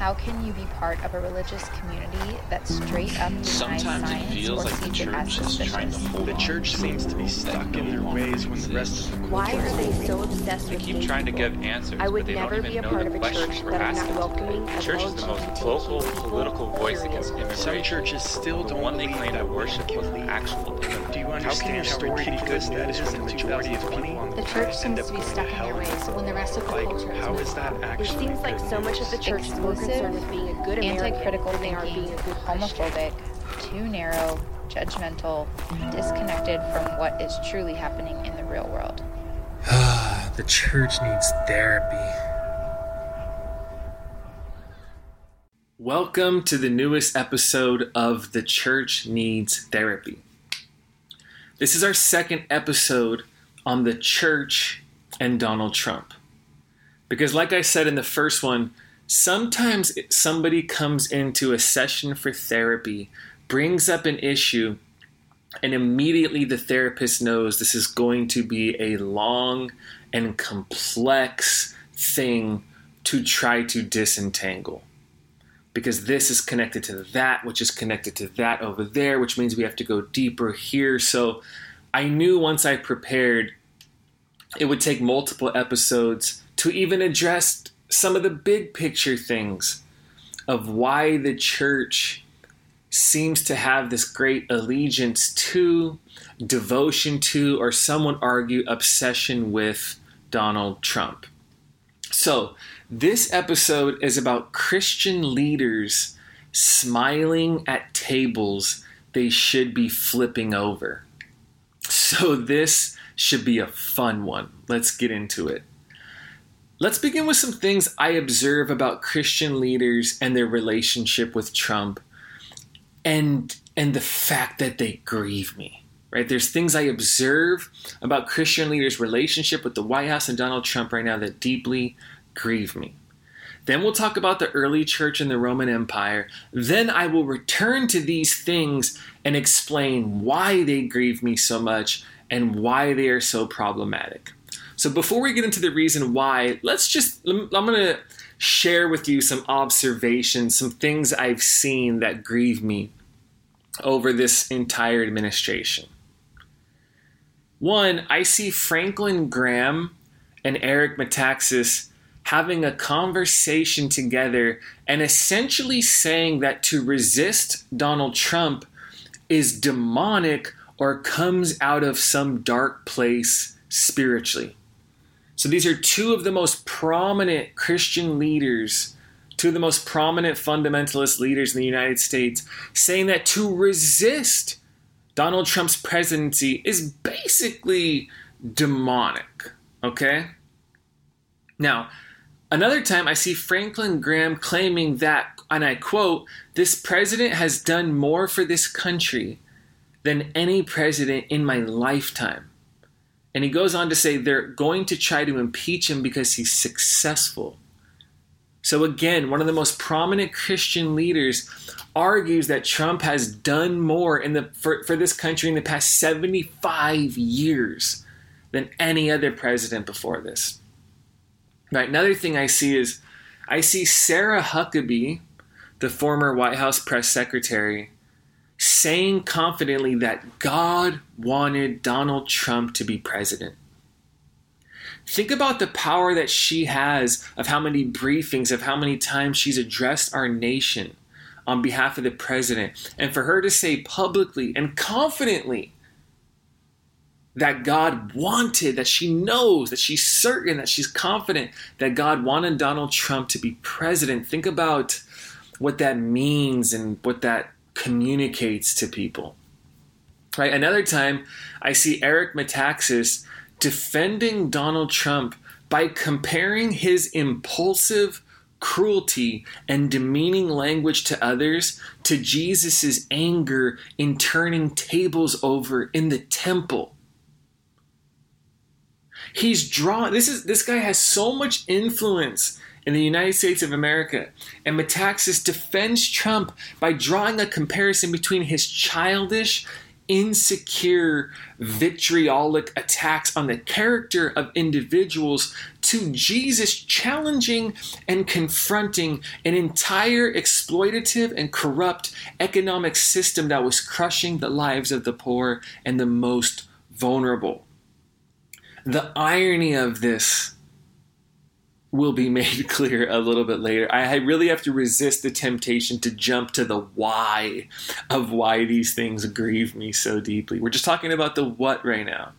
How can you be part of a religious community that straight up denies Sometimes it feels or like the sees it as church is trying to hold The church seems to be stuck in their ways when the rest of the Why are they so obsessed They with keep trying to people? give answers, I would but they never don't even be even a know part the of a questions church we're that is not welcoming The church is the most LGBT vocal political voice against immigration. Some churches still the don't one they claim that to worship can was the actual Do you How can your understand how story ridiculous be that good is when when the the majority of people on The the church seems to be stuck in their ways when the rest of the Like, culture is how moving is. It seems like so much of the church is more concerned with being a good American anti-critical than are thinking, being a good homophobic, too narrow, judgmental, disconnected from what is truly happening in the real world. the church needs therapy. Welcome to the newest episode of The Church Needs Therapy. This is our second episode on the church and Donald Trump. Because, like I said in the first one, sometimes somebody comes into a session for therapy, brings up an issue, and immediately the therapist knows this is going to be a long and complex thing to try to disentangle. Because this is connected to that, which is connected to that over there, which means we have to go deeper here. So I knew once I prepared, it would take multiple episodes to even address some of the big picture things of why the church seems to have this great allegiance to, devotion to, or some would argue obsession with Donald Trump. So, this episode is about Christian leaders smiling at tables they should be flipping over. So, this should be a fun one. Let's get into it. Let's begin with some things I observe about Christian leaders and their relationship with Trump and and the fact that they grieve me right? There's things i observe about christian leaders relationship with the white house and donald trump right now that deeply grieve me. Then we'll talk about the early church and the roman empire. Then i will return to these things and explain why they grieve me so much and why they are so problematic so before we get into the reason why let's just i'm going to share with you some observations some things i've seen that grieve me over this entire administration. One, I see Franklin Graham and Eric Metaxas having a conversation together and essentially saying that to resist Donald Trump is demonic or comes out of some dark place spiritually. So these are two of the most prominent Christian leaders two of the most prominent fundamentalist leaders in the United States, saying that to resist Donald Trump's presidency is basically demonic. Okay? Now, another time I see Franklin Graham claiming that, and I quote, this president has done more for this country than any president in my lifetime. And he goes on to say they're going to try to impeach him because he's successful. So, again, one of the most prominent Christian leaders argues that Trump has done more in the, for, for this country in the past 75 years than any other president before this. Right, another thing I see is I see Sarah Huckabee, the former White House press secretary, saying confidently that God wanted Donald Trump to be president. Think about the power that she has of how many briefings, of how many times she's addressed our nation on behalf of the president. And for her to say publicly and confidently that God wanted, that she knows, that she's certain, that she's confident that God wanted Donald Trump to be president. Think about what that means and what that communicates to people. Right? Another time, I see Eric Metaxas defending Donald Trump by comparing his impulsive cruelty and demeaning language to others to Jesus' anger in turning tables over in the temple. He's drawn this is this guy has so much influence in the United States of America. And Metaxas defends Trump by drawing a comparison between his childish, insecure, vitriolic attacks on the character of individuals to Jesus challenging and confronting an entire exploitative and corrupt economic system that was crushing the lives of the poor and the most vulnerable. The irony of this will be made clear a little bit later. I really have to resist the temptation to jump to the why of why these things grieve me so deeply. We're just talking about the what right now.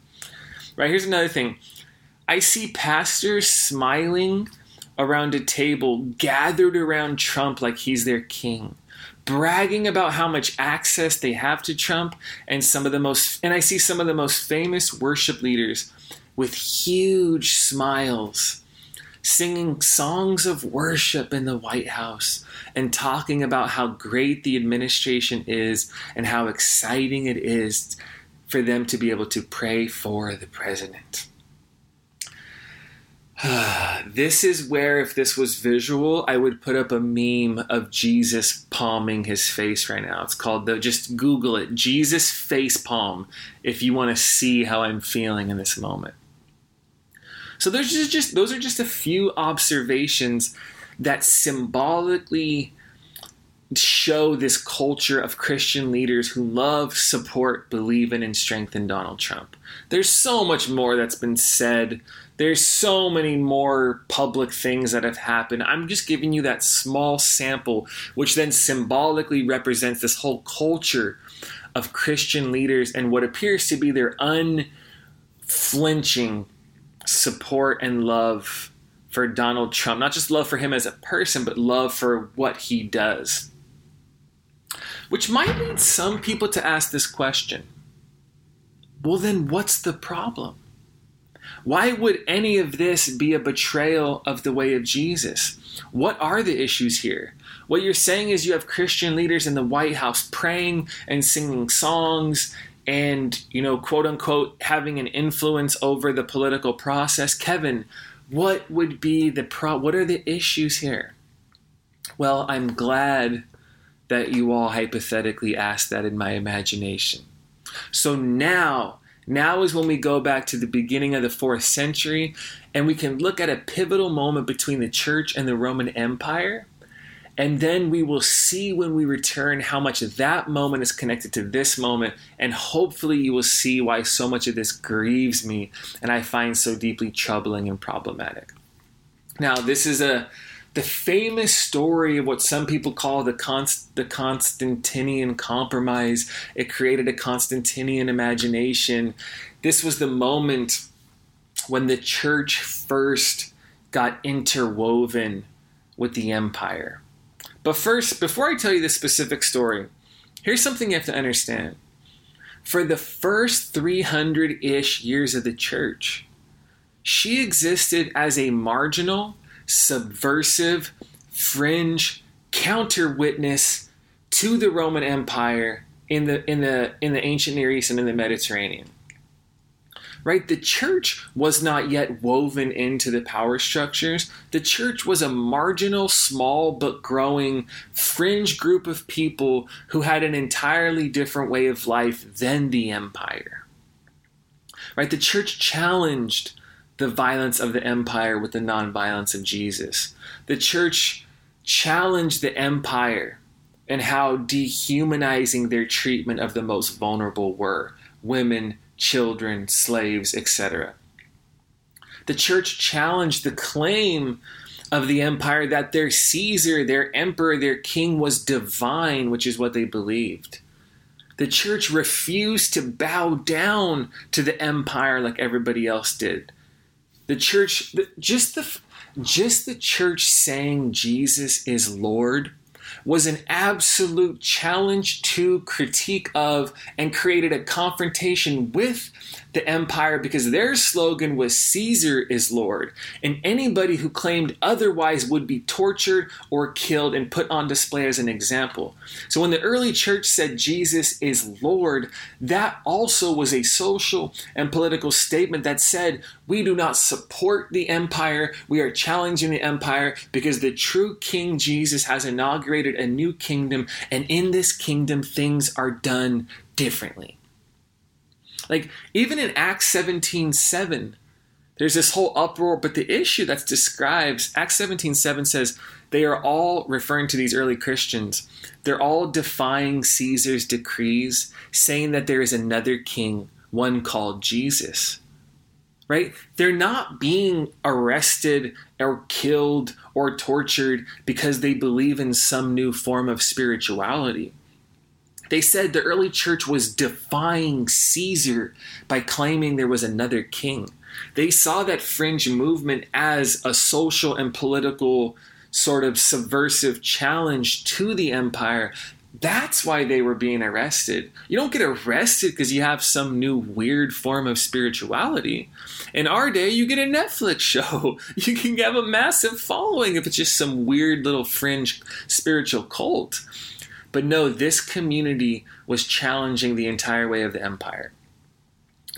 Right, here's another thing. I see pastors smiling around a table gathered around Trump like he's their king. Bragging about how much access they have to Trump and some of the most and I see some of the most famous worship leaders with huge smiles singing songs of worship in the White House and talking about how great the administration is and how exciting it is for them to be able to pray for the president. this is where, if this was visual, I would put up a meme of Jesus palming his face right now. It's called the, just Google it, Jesus face palm, if you want to see how I'm feeling in this moment. So there's just, just those are just a few observations that symbolically show this culture of Christian leaders who love, support, believe in, and strengthen Donald Trump. There's so much more that's been said. There's so many more public things that have happened. I'm just giving you that small sample, which then symbolically represents this whole culture of Christian leaders and what appears to be their unflinching support and love for Donald Trump. Not just love for him as a person, but love for what he does. Which might lead some people to ask this question well, then what's the problem? Why would any of this be a betrayal of the way of Jesus? What are the issues here? What you're saying is you have Christian leaders in the White House praying and singing songs and, you know, quote unquote, having an influence over the political process. Kevin, what would be the pro what are the issues here? Well, I'm glad that you all hypothetically asked that in my imagination. So now, now is when we go back to the beginning of the fourth century and we can look at a pivotal moment between the church and the Roman Empire and then we will see when we return how much that moment is connected to this moment. And hopefully, you will see why so much of this grieves me and I find so deeply troubling and problematic. Now, this is a the famous story of what some people call the, Const- the Constantinian compromise. It created a Constantinian imagination. This was the moment when the church first got interwoven with the empire. But first, before I tell you the specific story, here's something you have to understand. For the first 300 ish years of the church, she existed as a marginal, subversive, fringe counter witness to the Roman Empire in the in the in the ancient Near East and in the Mediterranean right? The church was not yet woven into the power structures. The church was a marginal, small, but growing fringe group of people who had an entirely different way of life than the empire. Right? The church challenged the violence of the empire with the nonviolence of Jesus. The church challenged the empire and how dehumanizing their treatment of the most vulnerable were women, children, slaves, etc. The church challenged the claim of the empire that their Caesar, their emperor, their king was divine, which is what they believed. The church refused to bow down to the empire like everybody else did. The church, just the, just the church saying Jesus is Lord was an absolute challenge to, critique of, and created a confrontation with the empire because their slogan was Caesar is Lord, and anybody who claimed otherwise would be tortured or killed and put on display as an example. So when the early church said Jesus is Lord, that also was a social and political statement that said we do not support the empire, we are challenging the empire because the true King Jesus has inaugurated a new kingdom, and in this kingdom things are done differently. Like even in Acts 17 7, there's this whole uproar, but the issue that's describes Acts 17 7 says they are all referring to these early Christians, they're all defying Caesar's decrees, saying that there is another king, one called Jesus. Right? They're not being arrested or killed or tortured because they believe in some new form of spirituality. They said the early church was defying Caesar by claiming there was another king. They saw that fringe movement as a social and political sort of subversive challenge to the empire. That's why they were being arrested. You don't get arrested because you have some new weird form of spirituality. In our day, you get a Netflix show. You can have a massive following if it's just some weird little fringe spiritual cult. But no, this community was challenging the entire way of the empire.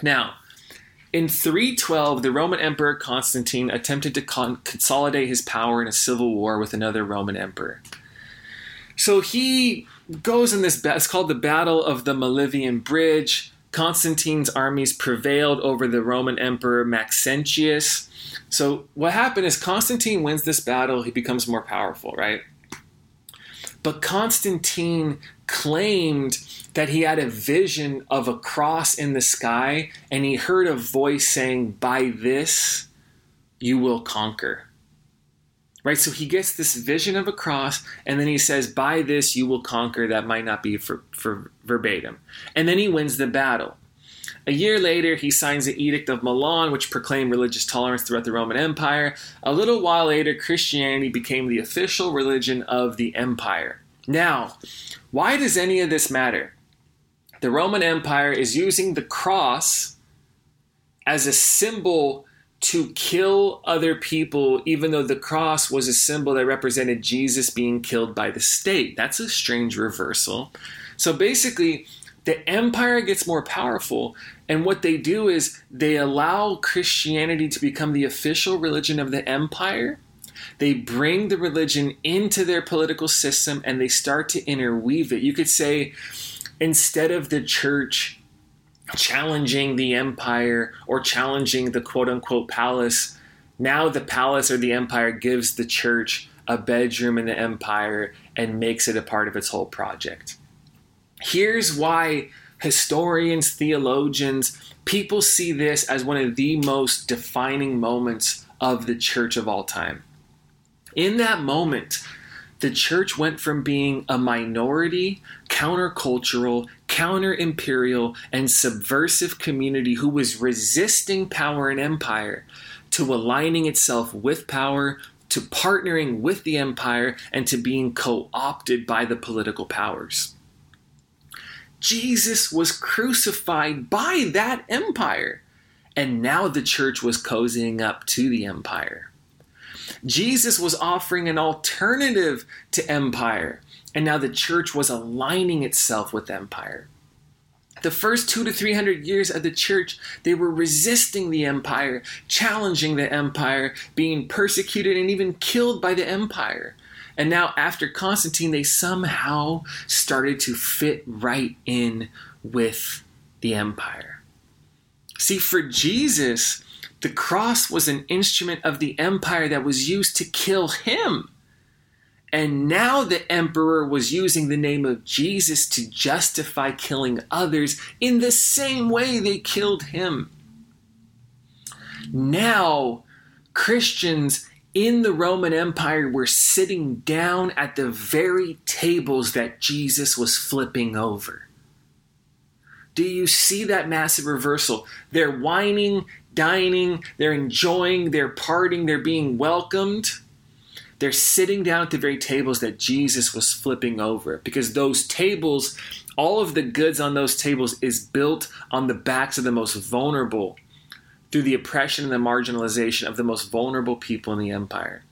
Now, in 312, the Roman Emperor Constantine attempted to con- consolidate his power in a civil war with another Roman emperor. So he goes in this, it's called the Battle of the Milvian Bridge. Constantine's armies prevailed over the Roman Emperor Maxentius. So what happened is Constantine wins this battle, he becomes more powerful, right? But Constantine claimed that he had a vision of a cross in the sky and he heard a voice saying, By this you will conquer. Right? So he gets this vision of a cross and then he says, By this you will conquer. That might not be for, for verbatim. And then he wins the battle. A year later, he signs the Edict of Milan, which proclaimed religious tolerance throughout the Roman Empire. A little while later, Christianity became the official religion of the empire. Now, why does any of this matter? The Roman Empire is using the cross as a symbol to kill other people, even though the cross was a symbol that represented Jesus being killed by the state. That's a strange reversal. So basically, the empire gets more powerful, and what they do is they allow Christianity to become the official religion of the empire. They bring the religion into their political system and they start to interweave it. You could say, instead of the church challenging the empire or challenging the quote unquote palace, now the palace or the empire gives the church a bedroom in the empire and makes it a part of its whole project. Here's why historians, theologians, people see this as one of the most defining moments of the church of all time. In that moment, the church went from being a minority, countercultural, counter imperial, and subversive community who was resisting power and empire to aligning itself with power, to partnering with the empire, and to being co opted by the political powers. Jesus was crucified by that empire, and now the church was cozying up to the empire. Jesus was offering an alternative to empire, and now the church was aligning itself with empire. The first two to three hundred years of the church, they were resisting the empire, challenging the empire, being persecuted and even killed by the empire. And now, after Constantine, they somehow started to fit right in with the empire. See, for Jesus, the cross was an instrument of the empire that was used to kill him. And now the emperor was using the name of Jesus to justify killing others in the same way they killed him. Now, Christians in the Roman Empire were sitting down at the very tables that Jesus was flipping over. Do you see that massive reversal? They're wining, dining, they're enjoying, they're partying, they're being welcomed. They're sitting down at the very tables that Jesus was flipping over because those tables, all of the goods on those tables is built on the backs of the most vulnerable through the oppression and the marginalization of the most vulnerable people in the empire.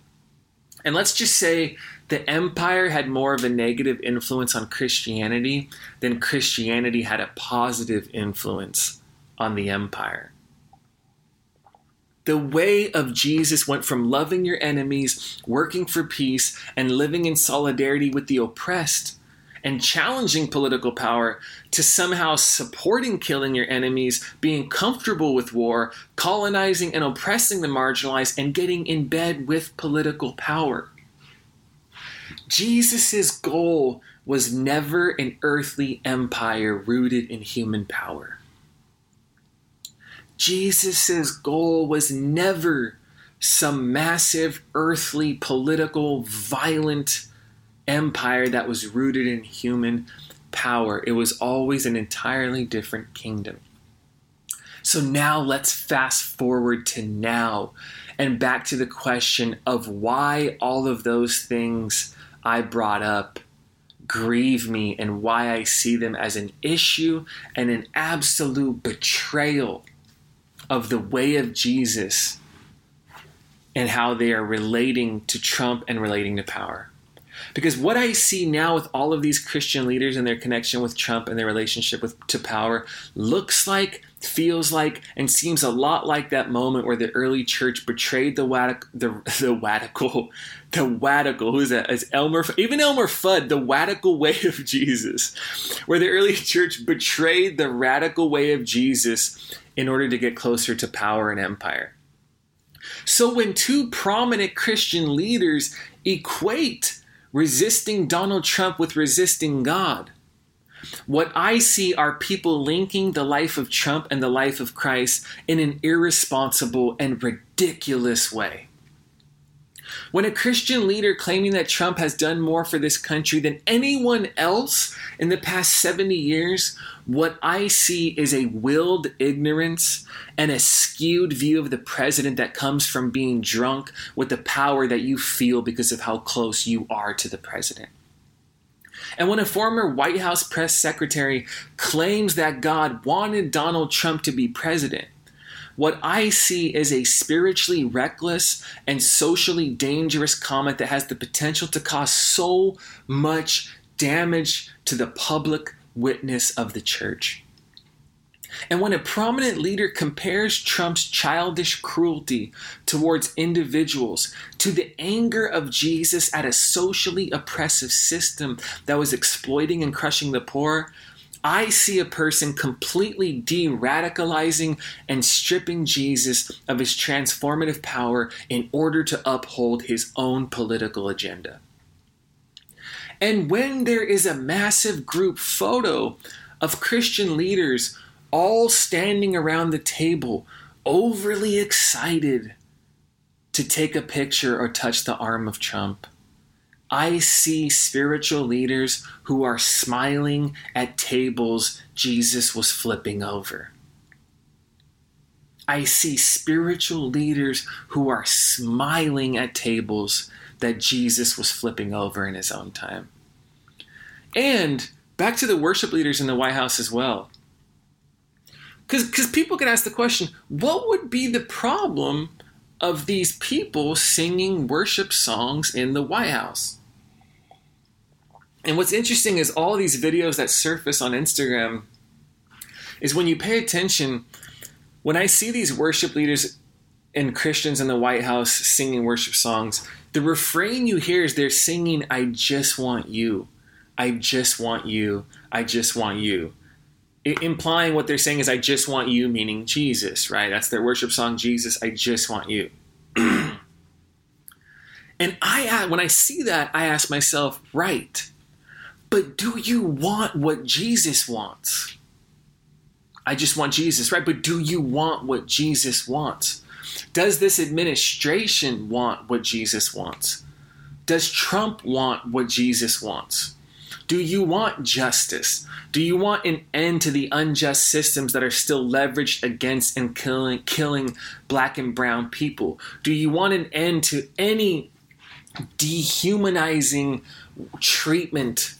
And let's just say the empire had more of a negative influence on Christianity than Christianity had a positive influence on the empire. The way of Jesus went from loving your enemies, working for peace, and living in solidarity with the oppressed. And challenging political power to somehow supporting killing your enemies, being comfortable with war, colonizing and oppressing the marginalized, and getting in bed with political power. Jesus' goal was never an earthly empire rooted in human power. Jesus' goal was never some massive earthly, political, violent empire that was rooted in human power. It was always an entirely different kingdom. So now let's fast forward to now and back to the question of why all of those things I brought up grieve me and why I see them as an issue and an absolute betrayal of the way of Jesus and how they are relating to Trump and relating to power. Because what I see now with all of these Christian leaders and their connection with Trump and their relationship with to power looks like, feels like, and seems a lot like that moment where the early church betrayed the wadic, the the radical, the radical. Who's that? Is Elmer? Even Elmer Fudd, the radical way of Jesus, where the early church betrayed the radical way of Jesus in order to get closer to power and empire. So when two prominent Christian leaders equate resisting Donald Trump with resisting God. What I see are people linking the life of Trump and the life of Christ in an irresponsible and ridiculous way. When a Christian leader claiming that Trump has done more for this country than anyone else in the past 70 years, what I see is a willed ignorance and a skewed view of the president that comes from being drunk with the power that you feel because of how close you are to the president. And when a former White House press secretary claims that God wanted Donald Trump to be president, what I see is a spiritually reckless and socially dangerous comment that has the potential to cause so much damage to the public witness of the church. And when a prominent leader compares Trump's childish cruelty towards individuals to the anger of Jesus at a socially oppressive system that was exploiting and crushing the poor, I see a person completely de radicalizing and stripping Jesus of his transformative power in order to uphold his own political agenda. And when there is a massive group photo of Christian leaders all standing around the table, overly excited to take a picture or touch the arm of Trump, I see spiritual leaders who are smiling at tables Jesus was flipping over. I see spiritual leaders who are smiling at tables that Jesus was flipping over in his own time. And back to the worship leaders in the White House as well. Because people can ask the question what would be the problem of these people singing worship songs in the White House? And what's interesting is all these videos that surface on Instagram is when you pay attention, when I see these worship leaders and Christians in the White House singing worship songs, the refrain you hear is they're singing, I just want you. I just want you. I just want you. Implying what they're saying is, I just want you, meaning Jesus, right? That's their worship song, Jesus, I just want you. and I, uh, when I see that, I ask myself, right, but do you want what Jesus wants? I just want Jesus, right? But do you want what Jesus wants? Does this administration want what Jesus wants? Does Trump want what Jesus wants? Do you want justice? Do you want an end to the unjust systems that are still leveraged against and killing, killing black and brown people? Do you want an end to any dehumanizing treatment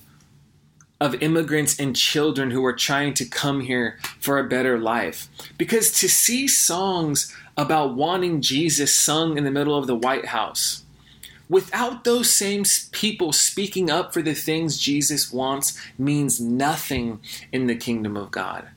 of immigrants and children who are trying to come here for a better life. Because to see songs about wanting Jesus sung in the middle of the White House, without those same people speaking up for the things Jesus wants, means nothing in the kingdom of God.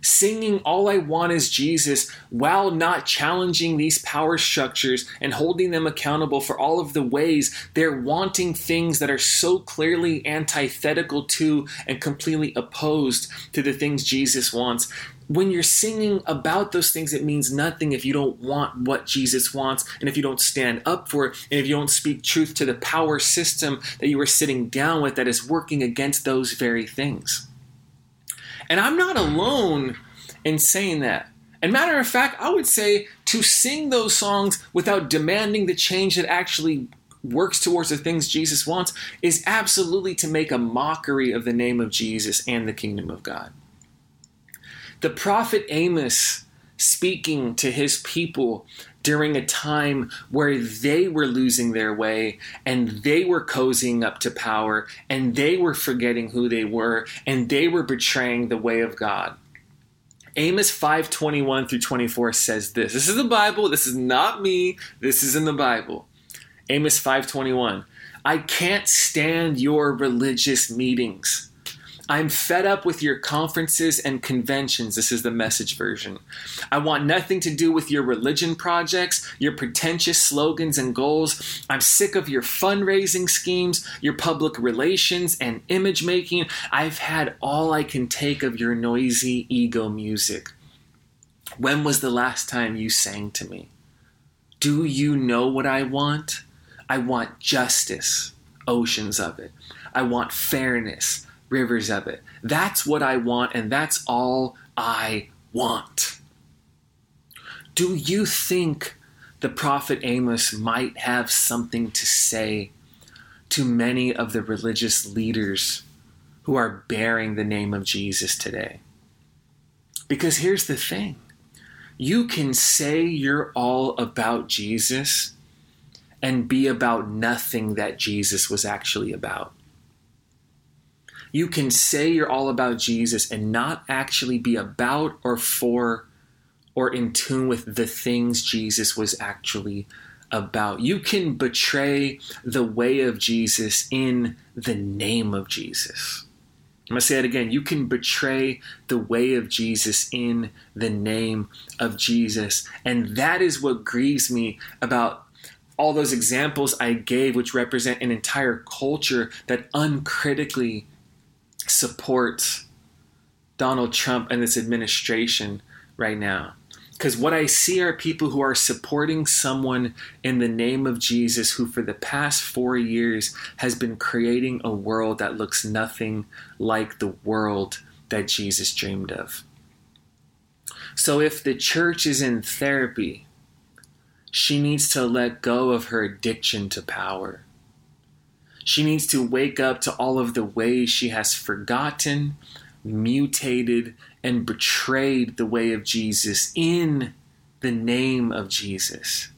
singing All I Want is Jesus while not challenging these power structures and holding them accountable for all of the ways they're wanting things that are so clearly antithetical to and completely opposed to the things Jesus wants. When you're singing about those things, it means nothing if you don't want what Jesus wants, and if you don't stand up for it, and if you don't speak truth to the power system that you are sitting down with that is working against those very things. And I'm not alone in saying that. And matter of fact, I would say to sing those songs without demanding the change that actually works towards the things Jesus wants is absolutely to make a mockery of the name of Jesus and the kingdom of God. The prophet Amos speaking to his people during a time where they were losing their way and they were cozying up to power and they were forgetting who they were and they were betraying the way of God. Amos 5:21 through 24 says this. This is the Bible. This is not me. This is in the Bible. Amos 5:21. I can't stand your religious meetings. I'm fed up with your conferences and conventions. This is the message version. I want nothing to do with your religion projects, your pretentious slogans and goals. I'm sick of your fundraising schemes, your public relations, and image making. I've had all I can take of your noisy ego music. When was the last time you sang to me? Do you know what I want? I want justice, oceans of it. I want fairness rivers of it. That's what I want, and that's all I want. Do you think the prophet Amos might have something to say to many of the religious leaders who are bearing the name of Jesus today? Because here's the thing you can say you're all about Jesus and be about nothing that Jesus was actually about. You can say you're all about Jesus and not actually be about or for or in tune with the things Jesus was actually about. You can betray the way of Jesus in the name of Jesus. I'm going to say it again. You can betray the way of Jesus in the name of Jesus. And that is what grieves me about all those examples I gave, which represent an entire culture that uncritically support Donald Trump and this administration right now. Because what I see are people who are supporting someone in the name of Jesus who, for the past four years, has been creating a world that looks nothing like the world that Jesus dreamed of. So, if the church is in therapy, she needs to let go of her addiction to power. She needs to wake up to all of the ways she has forgotten, mutated, and betrayed the way of Jesus in the name of Jesus.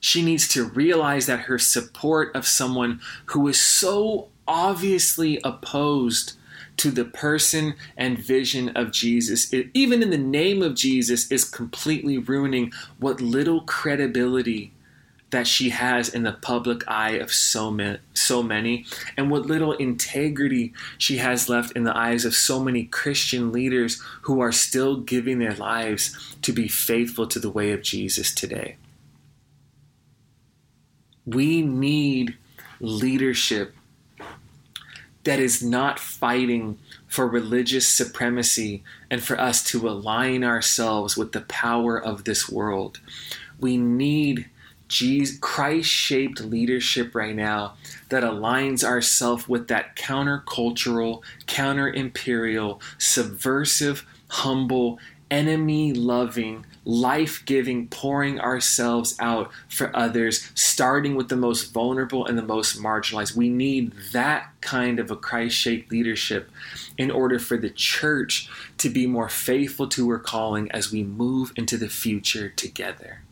She needs to realize that her support of someone who is so obviously opposed to the person and vision of Jesus, even in the name of Jesus, is completely ruining what little credibility that she has in the public eye of so many, so many, and what little integrity she has left in the eyes of so many Christian leaders who are still giving their lives to be faithful to the way of Jesus today. We need leadership that is not fighting for religious supremacy and for us to align ourselves with the power of this world. We need Christ shaped leadership right now that aligns ourselves with that countercultural, counter imperial, subversive, humble, enemy loving, life giving, pouring ourselves out for others, starting with the most vulnerable and the most marginalized. We need that kind of a Christ shaped leadership in order for the church to be more faithful to her calling as we move into the future together.